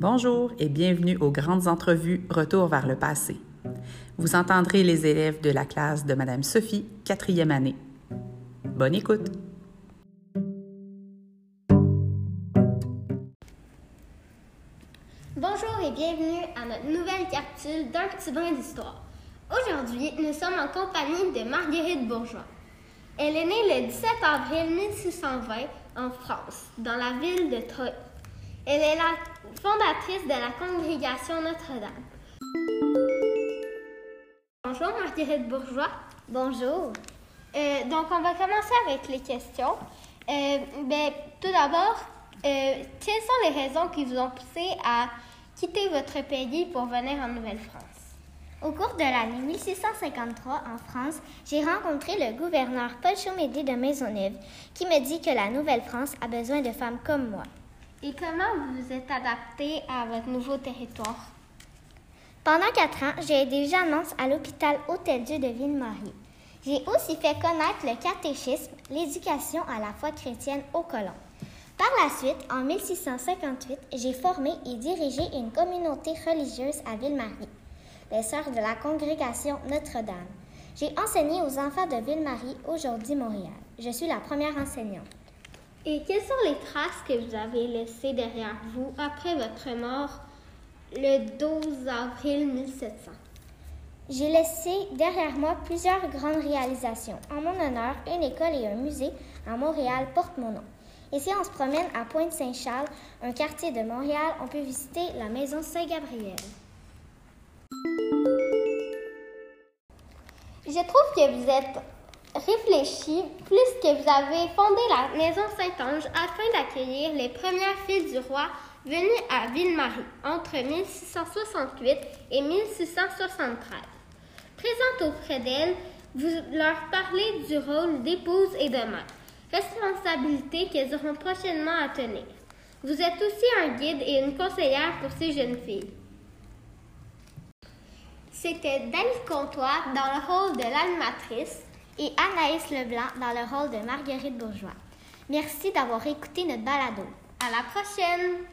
Bonjour et bienvenue aux grandes entrevues Retour vers le passé. Vous entendrez les élèves de la classe de Madame Sophie, quatrième année. Bonne écoute! Bonjour et bienvenue à notre nouvelle capsule d'un petit brin d'histoire. Aujourd'hui, nous sommes en compagnie de Marguerite Bourgeois. Elle est née le 17 avril 1620 en France, dans la ville de Troyes. Elle est la fondatrice de la congrégation Notre-Dame. Bonjour Marguerite Bourgeois. Bonjour. Euh, donc, on va commencer avec les questions. Euh, ben, tout d'abord, euh, quelles sont les raisons qui vous ont poussé à quitter votre pays pour venir en Nouvelle-France? Au cours de l'année 1653 en France, j'ai rencontré le gouverneur Paul Chaumédé de Maisonneuve qui me dit que la Nouvelle-France a besoin de femmes comme moi. Et comment vous vous êtes adapté à votre nouveau territoire? Pendant quatre ans, j'ai aidé Jeannance à l'hôpital Hôtel-Dieu de Ville-Marie. J'ai aussi fait connaître le catéchisme, l'éducation à la foi chrétienne aux colons. Par la suite, en 1658, j'ai formé et dirigé une communauté religieuse à Ville-Marie, les Sœurs de la congrégation Notre-Dame. J'ai enseigné aux enfants de Ville-Marie, aujourd'hui Montréal. Je suis la première enseignante. Et quelles sont les traces que vous avez laissées derrière vous après votre mort le 12 avril 1700? J'ai laissé derrière moi plusieurs grandes réalisations. En mon honneur, une école et un musée à Montréal portent mon nom. Et si on se promène à Pointe-Saint-Charles, un quartier de Montréal, on peut visiter la maison Saint-Gabriel. Je trouve que vous êtes réfléchi plus que vous avez fondé la maison Saint-Ange afin d'accueillir les premières filles du roi venues à Ville-Marie entre 1668 et 1673. Présente auprès d'elles, vous leur parlez du rôle d'épouse et de mère, responsabilité qu'elles auront prochainement à tenir. Vous êtes aussi un guide et une conseillère pour ces jeunes filles. C'était Dani Comtois dans le rôle de l'animatrice et Anaïs Leblanc dans le rôle de Marguerite Bourgeois. Merci d'avoir écouté notre balado. À la prochaine!